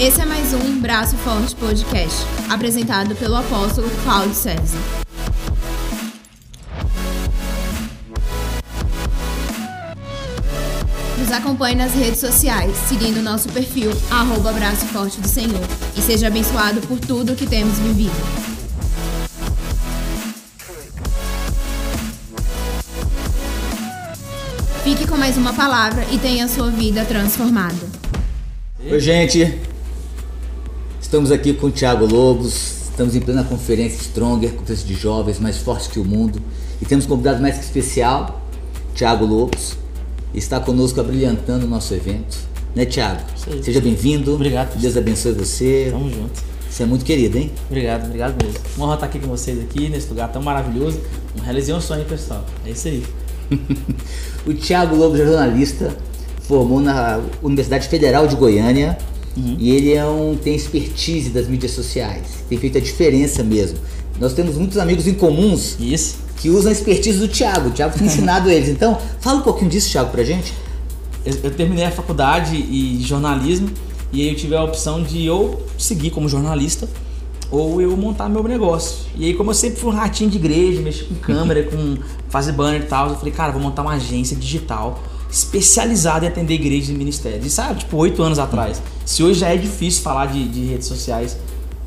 Esse é mais um Braço Forte Podcast, apresentado pelo apóstolo Cláudio César. Nos acompanhe nas redes sociais, seguindo nosso perfil, arroba Braço Forte do Senhor. E seja abençoado por tudo que temos vivido. Fique com mais uma palavra e tenha a sua vida transformada. Oi, gente. Estamos aqui com o Thiago Lobos. Estamos em plena conferência Stronger, conferência de jovens mais forte que o mundo. E temos um convidado mais que especial, Thiago Lobos. Está conosco abrilhantando o nosso evento. Né, Thiago? Seja bem-vindo. Obrigado. Deus abençoe você. Tamo junto. Você é muito querido, hein? Obrigado, obrigado mesmo. Uma honra estar aqui com vocês aqui, nesse lugar tão maravilhoso. Um realizei um sonho, pessoal. É isso aí. o Thiago Lobos é jornalista, formou na Universidade Federal de Goiânia Uhum. e ele é um, tem expertise das mídias sociais, tem feito a diferença mesmo. Nós temos muitos amigos em comuns Isso. que usam a expertise do Thiago. O Thiago tem ensinado eles. Então, fala um pouquinho disso, Thiago, pra gente. Eu, eu terminei a faculdade e jornalismo e aí eu tive a opção de ou seguir como jornalista ou eu montar meu negócio. E aí, como eu sempre fui um ratinho de igreja, mexi com câmera, com fazer banner e tal, eu falei, cara, vou montar uma agência digital especializada em atender igrejas e ministérios. E sabe, tipo, oito anos atrás. Se hoje já é difícil falar de, de redes sociais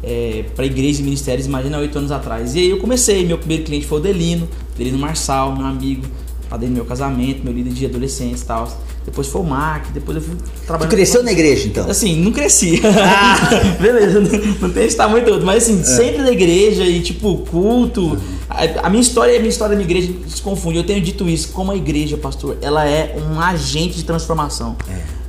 é, para igrejas e ministérios, imagina oito anos atrás. E aí eu comecei, meu primeiro cliente foi o Delino, Delino Marçal, meu amigo, padrinho do meu casamento, meu líder de adolescentes e tal. Depois foi o Mac, depois eu fui Tu trabalhando. cresceu na igreja, então? Assim, não cresci. Beleza, não, não tem esse tamanho todo. Mas assim, sempre na igreja e tipo, culto. A, a minha história e a minha história da minha igreja se confunde. Eu tenho dito isso, como a igreja, pastor, ela é um agente de transformação.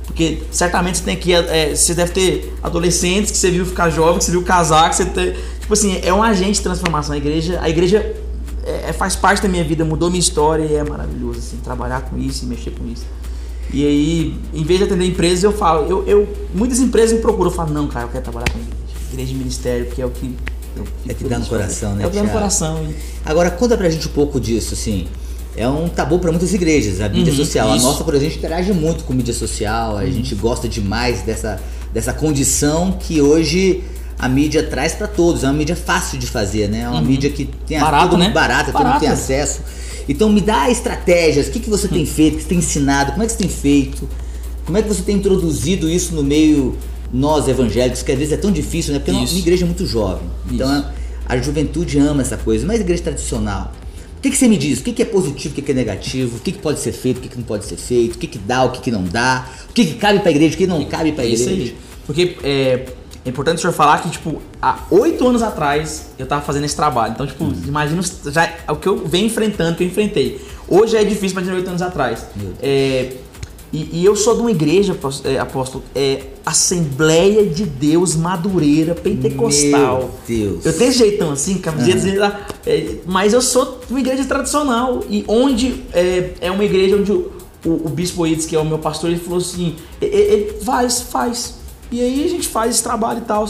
Porque certamente você tem aqui, é, você deve ter adolescentes que você viu ficar jovem, que você viu casar, que você tem. Tipo assim, é um agente de transformação. A igreja, a igreja é, é- faz parte da minha vida, mudou minha história e é maravilhoso, assim, trabalhar com isso e mexer com isso. E aí, em vez de atender empresas, eu falo, eu, eu muitas empresas me procuram, eu falo, não, cara, eu quero trabalhar com igreja, igreja e ministério, porque é o que É que dá no coração, né, É o que dá no coração. Agora, conta pra gente um pouco disso, assim. É um tabu pra muitas igrejas, a mídia Uhum, social. A isso. nossa, por exemplo, a interage muito com mídia social, a gente gosta demais dessa, dessa condição que hoje a mídia traz pra todos. É uma mídia fácil de fazer, né? É uma mídia que tem Uhum. Barato, todo né? barata, todo mundo Barato. tem acesso. Então me dá estratégias, o que, que você tem feito, o que você tem ensinado, como é que você tem feito, como é que você tem introduzido isso no meio nós evangélicos, que às vezes é tão difícil, né? Porque a Isso. minha igreja é muito jovem. Então Isso. a juventude ama essa coisa, mas a igreja tradicional. O que, que você me diz? O que, que é positivo, o que, que é negativo? O que, que pode ser feito, o que, que não pode ser feito? O que, que dá, o que, que não dá? O que, que cabe pra igreja, o que não cabe pra É igreja? isso aí. Porque é, é importante o senhor falar que, tipo, há oito anos atrás eu tava fazendo esse trabalho. Então, tipo, Hum. imagina já, o que eu venho enfrentando, que eu enfrentei. Hoje é difícil, mas oito anos atrás. É, e, e eu sou de uma igreja, é, apóstolo, é Assembleia de Deus Madureira Pentecostal. Meu Deus. Eu tenho esse jeitão assim, camiseta, lá, é, mas eu sou de uma igreja tradicional e onde é, é uma igreja onde o, o, o bispo Ides, que é o meu pastor, ele falou assim, "E- e- ele faz, faz. E aí a gente faz esse trabalho e tal.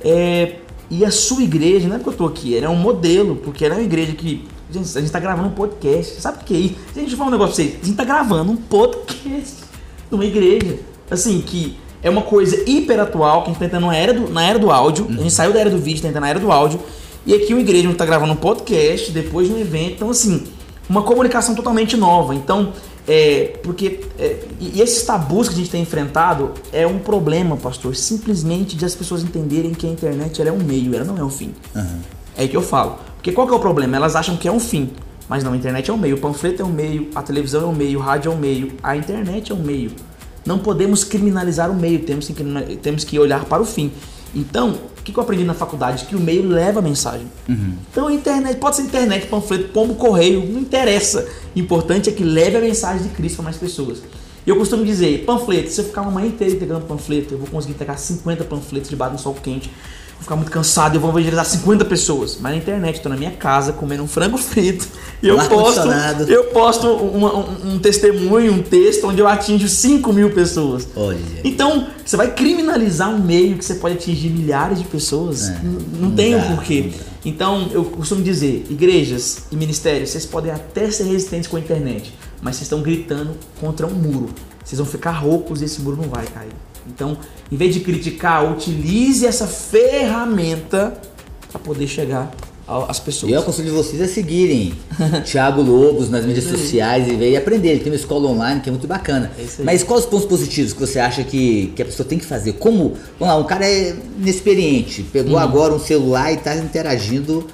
É, e a sua igreja, não é porque eu tô aqui, ela é um modelo, porque ela é uma igreja que. Gente, a gente tá gravando um podcast. Sabe o que é isso? Gente, deixa eu falar um negócio pra vocês. A gente tá gravando um podcast numa igreja. Assim, que é uma coisa hiper atual, que a gente tá entrando na era do, na era do áudio. A gente saiu da era do vídeo, tá entrando na era do áudio. E aqui uma igreja onde tá gravando um podcast, depois de um evento. Então, assim, uma comunicação totalmente nova. Então, é, porque. é, e esses tabus que a gente tem enfrentado é um problema, pastor. Simplesmente de as pessoas entenderem que a internet ela é um meio, ela não é um fim. Aham. É que eu falo. Porque qual que é o problema? Elas acham que é um fim. Mas não, a internet é um meio, o panfleto é um meio, a televisão é um meio, o rádio é um meio, a internet é um meio. Não podemos criminalizar o meio, temos que, temos que olhar para o fim. Então, o que eu aprendi na faculdade? Que o meio leva a mensagem. Então a internet, pode ser internet, panfleto, pombo, correio, não interessa. O importante é que leve a mensagem de Cristo para mais pessoas. E eu costumo dizer, panfleto, se eu ficar uma manhã inteira entregando panfleto, eu vou conseguir entregar 50 panfletos debaixo do sol quente. Vou ficar muito cansado, eu vou evangelizar 50 pessoas. Mas na internet, tô na minha casa comendo um frango frito e eu Um posto, eu posto uma- um, um testemunho, um texto onde eu atinjo 5 mil pessoas. Olha. Então, você vai criminalizar um meio que você pode atingir milhares de pessoas? É, não, não tem o dá, porquê. Então, eu costumo dizer, igrejas e ministérios, vocês podem até ser resistentes com a internet, mas vocês estão gritando contra um muro. Vocês vão ficar roucos e esse muro não vai cair. Então, em vez de criticar, utilize essa ferramenta para poder chegar às pessoas. E eu aconselho vocês a seguirem Thiago Lobos nas mídias sociais e ver e aprender. Ele tem uma escola online que é muito bacana. É. Mas quais os pontos positivos que você acha que, que a pessoa tem que fazer? Como, vamos lá, um cara é inexperiente, pegou Uhum. agora um celular e está interagindo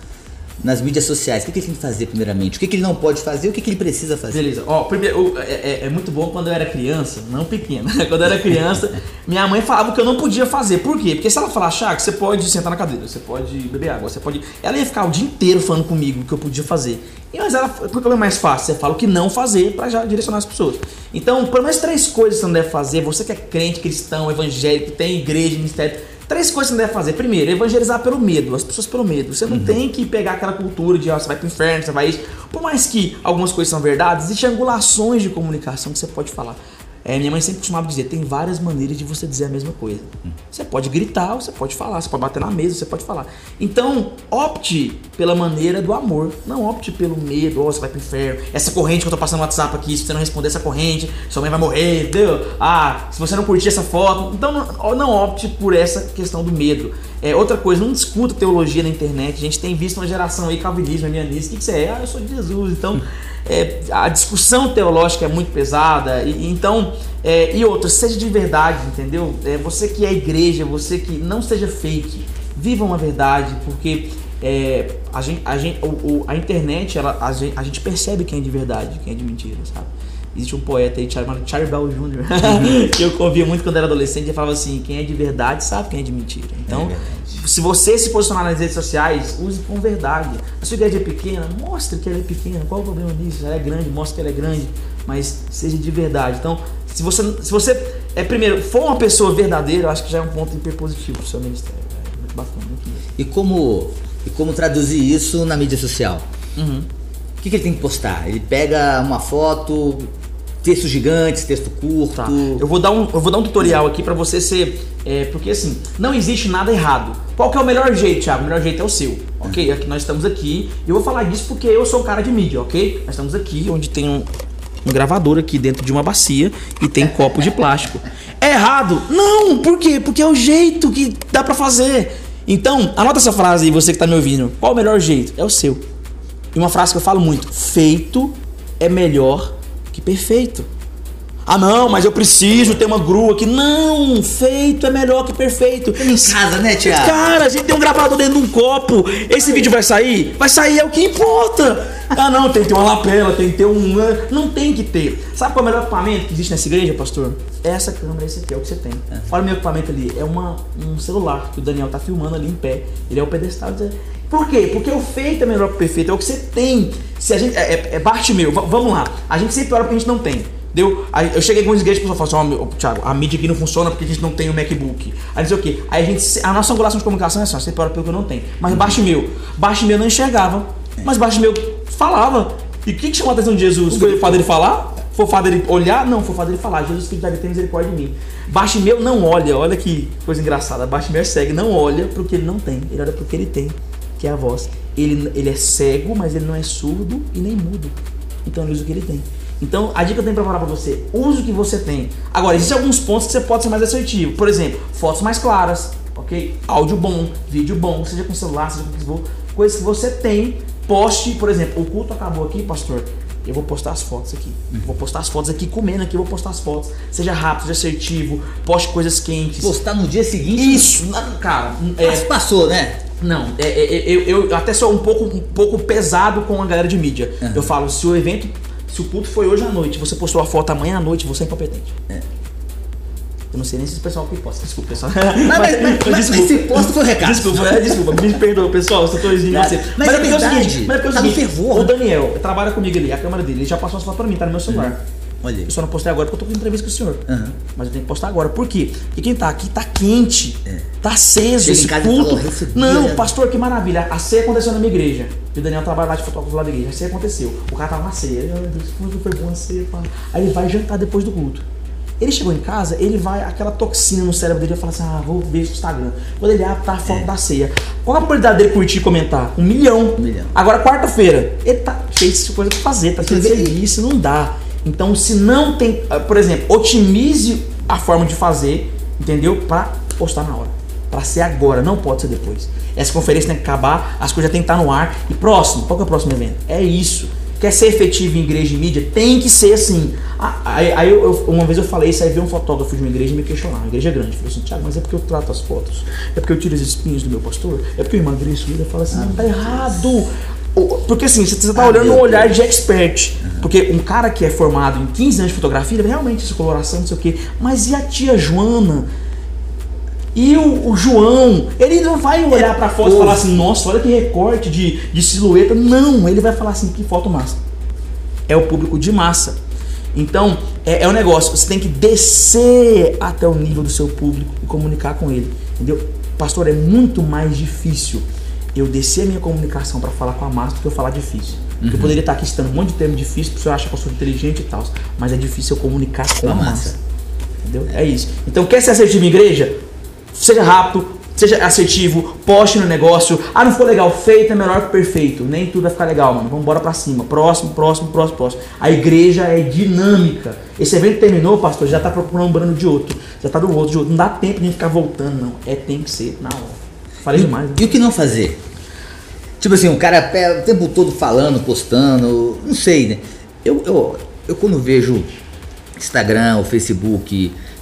nas mídias sociais. O que, que ele tem que fazer primeiramente? O que, que ele não pode fazer? O que, que ele precisa fazer? Beleza. Ó, primeiro, é, é- é muito bom quando eu era criança, não pequena. Quando eu era criança, minha mãe falava que eu não podia fazer. Por quê? Porque se ela falar, Chaco, você pode sentar na cadeira, você pode beber água, você pode. Ela ia ficar o dia inteiro falando comigo o que eu podia fazer. E mas ela, porque é mais fácil, você fala o que não fazer pra já direcionar as pessoas. Então, pelo menos três coisas que você não deve fazer. Você que é crente, cristão, evangélico, tem igreja, ministério. Três coisas que você deve fazer. Primeiro, evangelizar pelo medo, as pessoas pelo medo. Você não tem que pegar aquela cultura de você vai pro inferno, você vai isso. Por mais que algumas coisas são verdades, existem angulações de comunicação que você pode falar. É, minha mãe sempre costumava dizer, tem várias maneiras de você dizer a mesma coisa. Você pode gritar, você pode falar, você pode bater na mesa, você pode falar. Então, opte pela maneira do amor, não opte pelo medo, ó, você vai pro inferno, essa corrente que eu tô passando no WhatsApp aqui, se você não responder essa corrente, sua mãe vai morrer, entendeu? Ah, se você não curtir essa foto, então não opte por essa questão do medo. É, outra coisa, não discuta teologia na internet, a gente tem visto uma geração aí, calvinismo, arianismo, o que, que você é? Ah, eu sou de Jesus, então... É, a discussão teológica é muito pesada. E então é, e outra seja de verdade entendeu? É, você que é igreja você que não seja fake viva uma verdade porque é, a gente, a, gente, o, o- a internet ela, a, gente, a gente percebe quem é de verdade quem é de mentira sabe existe um poeta aí chamado Charlie Bell Jr. que eu ouvia muito quando era adolescente ele falava assim quem é de verdade sabe quem é de mentira então verdade. se você se posicionar nas redes sociais, use com verdade. A sua igreja é pequena, mostre que ela é pequena. Qual o problema nisso? Ela é grande, mostre que ela é grande, mas seja de verdade. Então, se você, se você é primeiro for uma pessoa verdadeira, eu acho que já é um ponto hiper positivo pro seu ministério. É muito bacana, muito. E como, e como traduzir isso na mídia social? Uhum. O que, que ele tem que postar? Ele pega uma foto, textos gigantes, texto curto. Tá. Eu vou dar um, eu vou dar um tutorial aqui pra você ser. é, porque assim, não existe nada errado. Qual que é o melhor jeito, Thiago? O melhor jeito é o seu, ok? Aqui nós estamos aqui. Eu vou falar disso porque eu sou um cara de mídia, ok? Nós estamos aqui onde tem um, um gravador aqui dentro de uma bacia e tem copo de plástico. É errado? Não! Por quê? Porque é o jeito que dá pra fazer. Então, anota essa frase aí, você que tá me ouvindo. Qual o melhor jeito? É o seu. E uma frase que eu falo muito: feito é melhor que perfeito. Ah, não, mas eu preciso ter uma grua aqui. Não, feito é melhor que perfeito. Em casa, né, Thiago? Cara, a gente tem um gravador dentro de um copo. Esse vídeo vai sair? Vai sair, é o que importa. Ah, não, tem que ter uma lapela, tem que ter um. Não tem que ter. Sabe qual é o melhor equipamento que existe nessa igreja, pastor? Essa câmera, esse aqui, é o que você tem. Olha o meu equipamento ali. É uma, um celular que o Daniel tá filmando ali em pé. Ele é o pedestal. Por quê? Porque o feito é melhor que o perfeito. É o que você tem. Se a gente. É, é, é meu. Vamos lá. A gente sempre olha porque a gente não tem. Deu? Aí eu cheguei com os igrejas e o pessoal falou assim: Ó, meu, Thiago, a mídia aqui não funciona porque a gente não tem o MacBook. Aí dizer o quê? Aí a gente. A nossa angulação de comunicação é assim: sempre olha pelo que eu não tenho. Mas baixo meu. Baixo meu não enxergava. Mas baixo meu falava. E o que, que chamou a atenção de Jesus? Foi o fato dele falar? Foi o fato dele olhar? Não, foi o fato dele falar. Jesus, filho de Davi, tem misericórdia de mim. Baixo meu não olha. Olha que coisa engraçada. Baixo meu é. Não olha pro que ele não tem. Ele olha pro que ele tem, que é a voz. Ele, ele é cego, mas ele não é surdo e nem mudo. Então ele usa o que ele tem. Então, a dica que eu tenho pra falar pra você, use o que você tem. Agora, existem alguns pontos que você pode ser mais assertivo. Por exemplo, fotos mais claras, ok? Áudio bom, vídeo bom, seja com celular, seja com Facebook. Coisas que você tem, poste, por exemplo, o culto acabou aqui, pastor. Eu vou postar as fotos aqui. Vou postar as fotos aqui, comendo aqui, eu vou postar as fotos. Seja rápido, seja assertivo, poste coisas quentes. Postar no dia seguinte. Isso, na- cara, é, Mas passou, né? Não, é, é, é, eu, eu até sou um pouco, um pouco pesado com a galera de mídia. Uhum. Eu falo, se o evento, se o culto foi hoje à noite, você postou a foto amanhã à noite, você é incompetente. Eu não sei nem se esse pessoal que posta, desculpa, pessoal. Mas, mas, mas, mas, mas se posta foi o recado. Desculpa, é, desculpa, me perdoa, pessoal, eu tô exigindo você. Mas é porque o verdade, seguinte, mas é porque é o tá seguinte, fervor, o? Daniel trabalha comigo ali, a câmera dele, ele já passou as fotos pra mim, tá no meu celular. Olha. Eu só não postei agora porque eu tô com entrevista com o senhor. Uhum. Mas eu tenho que postar agora. Por quê? Porque quem tá aqui tá quente. Tá aceso Chega esse culto. fala, "Eu recebi, Não, né?" pastor, que maravilha. A ceia aconteceu na minha igreja. E o Daniel trabalha lá de fotógrafo lá da igreja. A ceia aconteceu. O cara tava na ceia. Ele, "Ai, Deus, como foi bom a ceia, pai." Aí ele vai jantar depois do culto. Ele chegou em casa, ele vai, aquela toxina no cérebro dele, vai falar assim: ah, vou ver esse Instagram. Quando ele abre, tá a foto da ceia. Qual a probabilidade dele curtir e comentar? Um milhão. Um milhão. Agora, quarta-feira, ele tá cheio de coisa pra fazer, tá cheio de serviço, não dá. Então, se não tem, ah, por exemplo, otimize a forma de fazer entendeu? Pra postar na hora. Pra ser agora, não pode ser depois. Essa conferência tem que acabar, as coisas têm que estar no ar. E próximo, qual que é o próximo evento? É isso. Quer ser efetivo em igreja e mídia? Tem que ser assim. Ah, Aí, aí eu, uma vez eu falei isso, aí veio um fotógrafo de uma igreja e me questionou. Uma igreja grande. Falou assim, Tiago, mas é porque eu trato as fotos? É porque eu tiro os espinhos do meu pastor? É porque eu emagreço ele? Eu falo assim, não, tá errado. Porque assim, você você tá Ah, olhando um olhar Deus. de expert. Porque um cara que é formado em 15 anos de fotografia, realmente essa coloração, não sei o quê. Mas e a tia Joana? E o, o João, ele não vai olhar pra foto e falar assim, nossa, olha que recorte de, de silhueta. Não, ele vai falar assim, que foto massa. É o público de massa. Então, é, é um negócio, você tem que descer até o nível do seu público e comunicar com ele. Entendeu? Pastor, é muito mais difícil eu descer a minha comunicação para falar com a massa do que eu falar difícil. Porque Eu poderia estar aqui citando um monte de termo difícil, porque você acha que eu sou inteligente e tal. Mas é difícil eu comunicar com a massa. Entendeu? É isso. Então, quer ser assertivo em igreja? Seja rápido, seja assertivo, poste no negócio. Ah, não ficou legal, feito é melhor que perfeito. Nem tudo vai ficar legal, mano. Vamos embora pra cima. Próximo, próximo, próximo, próximo. A igreja é dinâmica. Esse evento terminou, pastor, já tá procurando de outro. Já tá do outro, de outro. Não dá tempo de ficar voltando, não. É, tem que ser na hora. Falei demais, né? E o que não fazer? Tipo assim, o cara o tempo todo falando, postando, não sei, né? Eu, eu, eu quando vejo Instagram ou Facebook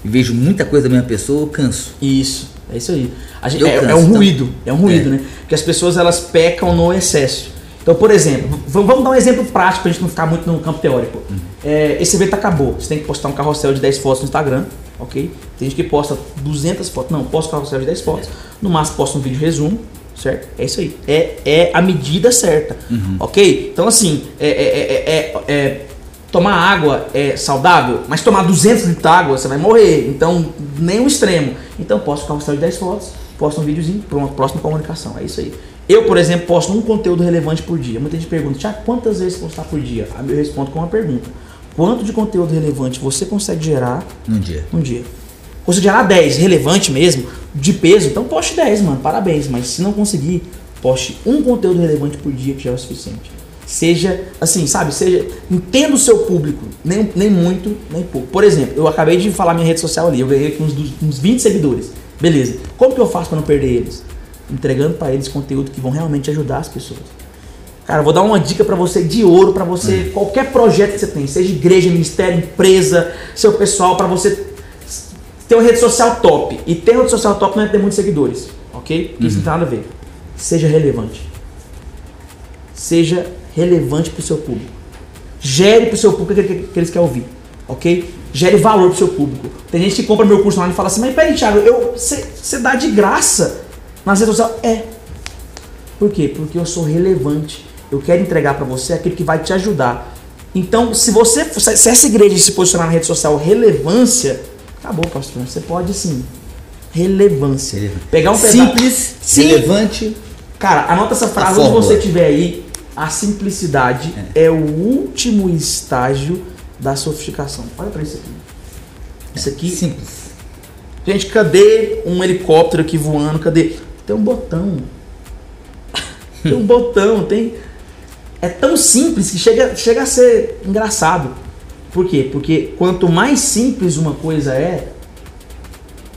e vejo muita coisa da minha pessoa, eu canso. Isso, é isso aí. Gente- Eu é, canso, é um então. ruído, é um ruído, É. né? Porque as pessoas elas pecam no excesso. Então, por exemplo, vamos dar um exemplo prático pra gente não ficar muito no campo teórico. É, esse evento acabou, você tem que postar um carrossel de 10 fotos no Instagram, ok? Tem gente que posta 200 fotos, não, posta um carrossel de 10 fotos, no máximo posta um vídeo resumo, certo? É isso aí, é, é a medida certa, ok? Então, assim, é, é- é- é- é- tomar água é saudável, mas tomar 200 litros de água você vai morrer. Então, nem o extremo. Então, posto um carrossel de 10 fotos, posto um videozinho, pronto, próxima comunicação. É isso aí. Eu, por exemplo, posto um conteúdo relevante por dia. Muita gente pergunta, Tiago, quantas vezes postar por dia? Aí eu respondo com uma pergunta. Quanto de conteúdo relevante você consegue gerar Num dia. um dia? Você gerar 10, relevante mesmo, de peso, então poste 10, mano, parabéns. Mas se não conseguir, poste um conteúdo relevante por dia que já é o suficiente. Seja, assim, sabe, seja, entenda o seu público, nem, nem muito, nem pouco. Por exemplo, eu acabei de falar minha rede social ali, eu ganhei aqui uns, uns 20 seguidores. Beleza. Como que eu faço para não perder eles? Entregando para eles conteúdo que vão realmente ajudar as pessoas. Cara, vou dar uma dica pra você de ouro pra você, qualquer projeto que você tem, seja igreja, ministério, empresa, seu pessoal, pra você ter uma rede social top. E ter uma rede social top não é ter muitos seguidores, ok? Porque isso não tem nada a ver. Seja relevante. Seja relevante pro seu público. Gere pro seu público aquilo que, eles querem ouvir, ok? Gere valor pro seu público. Tem gente que compra meu curso lá e fala assim, mas peraí, Thiago, você dá de graça nas redes sociais? É, por quê? Porque eu sou relevante. Eu quero entregar para você aquilo que vai te ajudar. Então, se você, se essa igreja se posicionar na rede social relevância, acabou, pastor. Você pode sim. Relevância. Relevante. Pegar um pedaço. Simples, Sim. relevante. Cara, anota essa frase onde você tiver aí. A simplicidade é. o último estágio da sofisticação. Olha para isso aqui. Isso aqui Simples. Gente, cadê um helicóptero aqui voando? Cadê? Tem um botão. Tem um botão, tem. É tão simples que chega, chega a ser engraçado. Por quê? Porque quanto mais simples uma coisa é,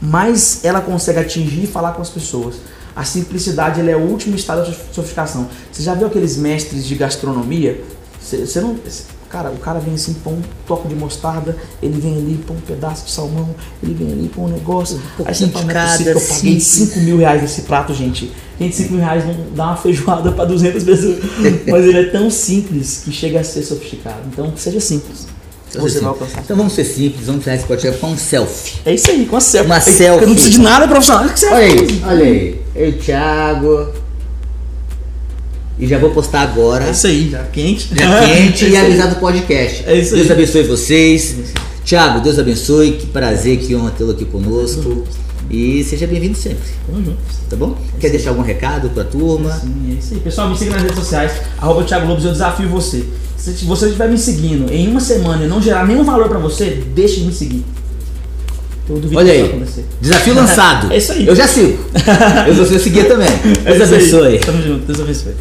mais ela consegue atingir e falar com as pessoas. A simplicidade é o último estado de sofisticação. Você já viu aqueles mestres de gastronomia? Você, você não. Cara, o cara vem assim, põe um toque de mostarda, ele vem ali, põe um pedaço de salmão, ele vem ali, põe um negócio. Aí você fala, não é possível que eu paguei sim. 5 mil reais nesse prato, gente. Gente, 5 mil reais não dá uma feijoada para 200 pessoas. Mas ele é tão simples que chega a ser sofisticado. Então, seja simples. Você Então, assim, vai alcançar. Então vamos ser simples, vamos tirar esse potinho com um selfie. É isso aí, com a selfie. Uma Eu selfie. não preciso de nada profissional. Olha aí, olha aí. Eu Thiago. E já vou postar agora. É isso aí, já quente. Já quente É e avisar do podcast. É isso Deus aí. abençoe vocês. Tiago, Deus abençoe. Que prazer, que honra tê-lo aqui conosco. E seja bem-vindo sempre. Tamo junto. Tá bom? Quer deixar algum recado pra turma? Sim, é isso aí. Pessoal, me siga nas redes sociais, arroba Thiago Lobos, eu desafio você. Se você estiver me seguindo em uma semana e não gerar nenhum valor pra você, deixe de me seguir. Olha aí. Desafio lançado. É isso aí. Eu já sigo. Eu vou seguir também. É Deus aí. abençoe. Tamo junto, Deus abençoe.